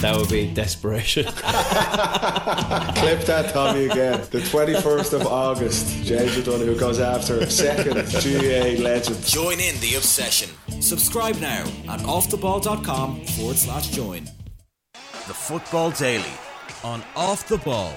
That would be desperation. Clip that, Tommy, again. The 21st of August, James O'Donoghue goes after a second GAA legend. Join in the obsession. Subscribe now at offtheball.com forward slash join. The Football Daily on Off the Ball.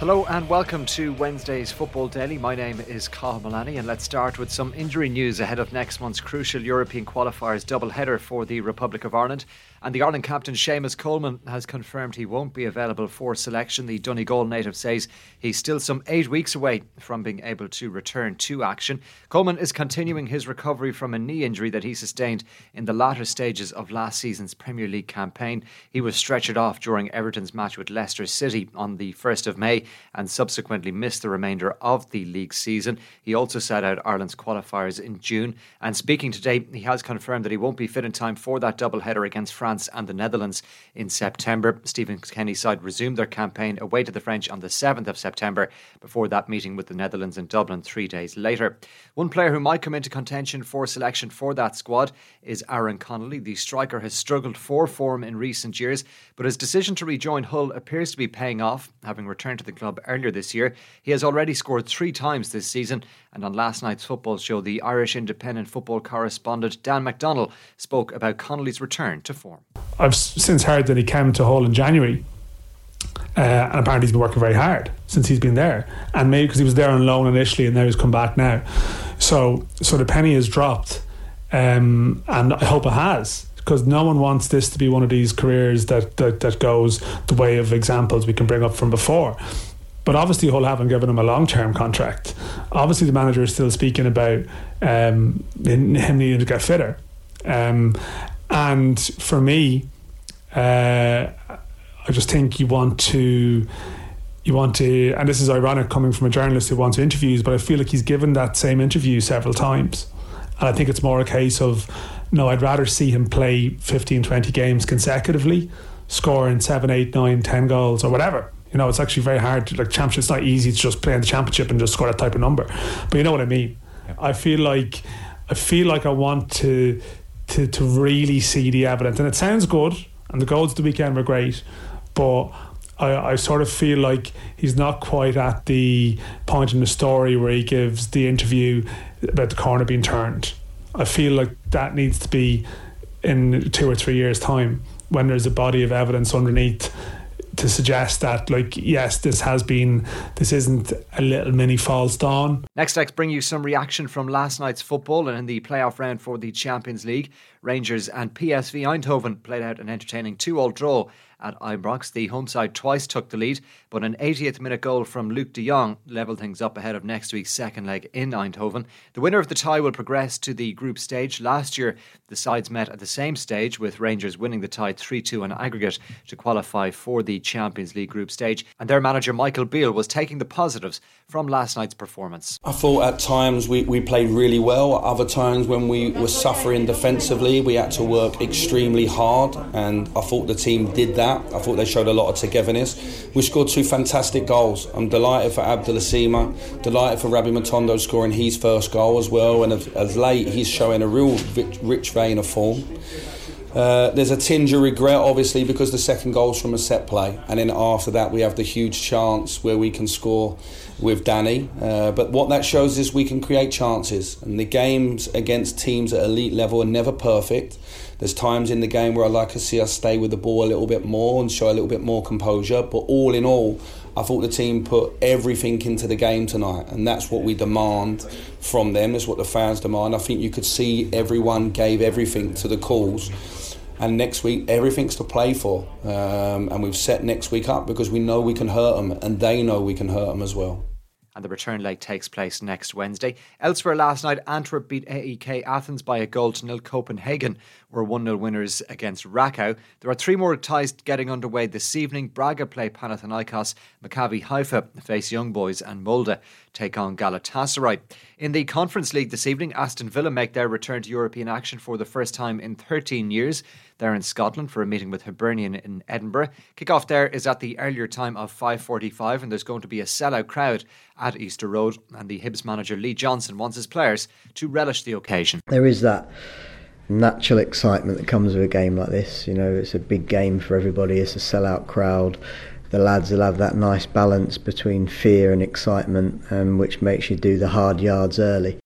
Hello and welcome to Wednesday's Football Daily. My name is Cathal Mullaney and let's start with some injury news ahead of next month's crucial European qualifiers double header for the Republic of Ireland. And the Ireland captain Seamus Coleman has confirmed he won't be available for selection. The Donegal native says he's still some eight weeks away from being able to return to action. Coleman is continuing his recovery from a knee injury that he sustained in the latter stages of last season's Premier League campaign. He was stretchered off during Everton's match with Leicester City on the 1st of May and subsequently missed the remainder of the league season. He also sat out Ireland's qualifiers in June. And speaking today, he has confirmed that he won't be fit in time for that double header against France France and the Netherlands in September. Stephen Kenny's side resumed their campaign away to the French on the 7th of September before that meeting with the Netherlands in Dublin three days later. One player who might come into contention for selection for that squad is Aaron Connolly. The striker has struggled for form in recent years, but his decision to rejoin Hull appears to be paying off. Having returned to the club earlier this year, he has already scored three times this season. And on last night's football show, the Irish Independent football correspondent Dan McDonnell spoke about Connolly's return to form. I've since heard that he came to Hull in January. Uh, and apparently he's been working very hard since he's been there, and maybe because he was there on loan initially, and now he's come back now. So, so the penny has dropped, um, and I hope it has because no one wants this to be one of these careers that, that that goes the way of examples we can bring up from before. But obviously, Hull haven't given him a long term contract. Obviously, the manager is still speaking about um, him needing to get fitter. Um, and for me, uh, I just think you want to you want to, and this is ironic coming from a journalist who wants interviews, but I feel like he's given that same interview several times. And I think it's more a case of, no, I'd rather see him play 15, 20 games consecutively, scoring 7, 8, 9, 10 goals or whatever. You know, it's actually very hard. To, like, championship, it's not easy to just play in the championship and just score that type of number. But you know what I mean? I feel like, I feel like I want to to, to really see the evidence. And it sounds good, and the goals of the weekend were great, but I, I sort of feel like he's not quite at the point in the story where he gives the interview about the corner being turned. I feel like that needs to be in two or three years' time when there's a body of evidence underneath to suggest that, like, yes, this has been, this isn't a little mini false dawn. Next, let's bring you some reaction from last night's football and in the playoff round for the Champions League. Rangers and PSV Eindhoven played out an entertaining 2 all draw at Ibrox. The home side twice took the lead, but an 80th minute goal from Luuk de Jong levelled things up ahead of next week's second leg in Eindhoven. The winner of the tie will progress to the group stage. Last year, the sides met at the same stage, with Rangers winning the tie 3 2 on aggregate to qualify for the Champions League group stage. And their manager, Michael Beale, was taking the positives from last night's performance. I thought at times we, we played really well. Other times when we were suffering defensively, we had to work extremely hard, and I thought the team did that. I thought they showed a lot of togetherness. We scored two fantastic goals. I'm delighted for Abdallah Sima, delighted for Rabbi Matondo scoring his first goal as well, and as, as late he's showing a real rich, rich vein of form. Uh, there's a tinge of regret, obviously, because the second goal's from a set play, and then after that we have the huge chance where we can score with Danny. Uh, but what that shows is we can create chances, and the games against teams at elite level are never perfect. There's times in the game where I like to see us stay with the ball a little bit more and show a little bit more composure. But all in all, I thought the team put everything into the game tonight, and that's what we demand from them. That's what the fans demand. I think you could see everyone gave everything to the calls and next week everything's to play for. Um, and we've set next week up because we know we can hurt them and they know we can hurt them as well and the return leg takes place next Wednesday. Elsewhere last night, Antwerp beat AEK Athens by a goal to nil. Copenhagen were 1 0 winners against Rakow. There are three more ties getting underway this evening. Braga play Panathinaikos, Maccabi Haifa face Young Boys, and Molde take on Galatasaray. In the Conference League this evening, Aston Villa make their return to European action for the first time in 13 years. They're in Scotland for a meeting with Hibernian in Edinburgh. Kickoff there is at the earlier time of 5:45, and there's going to be a sellout crowd at Easter Road. And the Hibs manager Lee Johnson wants his players to relish the occasion. There is that natural excitement that comes with a game like this. You know, it's a big game for everybody. It's a sellout crowd. The lads will have that nice balance between fear and excitement, um, which makes you do the hard yards early.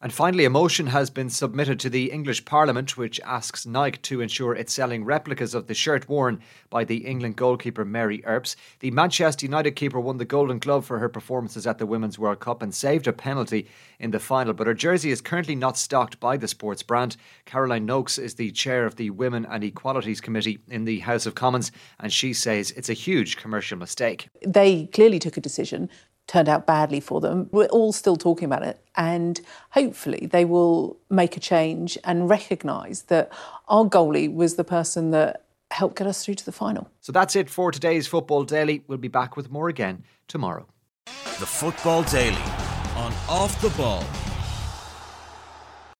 And finally, a motion has been submitted to the English Parliament which asks Nike to ensure it's selling replicas of the shirt worn by the England goalkeeper Mary Earps. The Manchester United keeper won the Golden Glove for her performances at the Women's World Cup and saved a penalty in the final, but her jersey is currently not stocked by the sports brand. Caroline Nokes is the chair of the Women and Equalities Committee in the House of Commons, and she says it's a huge commercial mistake. They clearly took a decision turned out badly for them. We're all still talking about it, and hopefully they will make a change and recognise that our goalie was the person that helped get us through to the final. So that's it for today's Football Daily. We'll be back with more again tomorrow. The Football Daily on Off the Ball.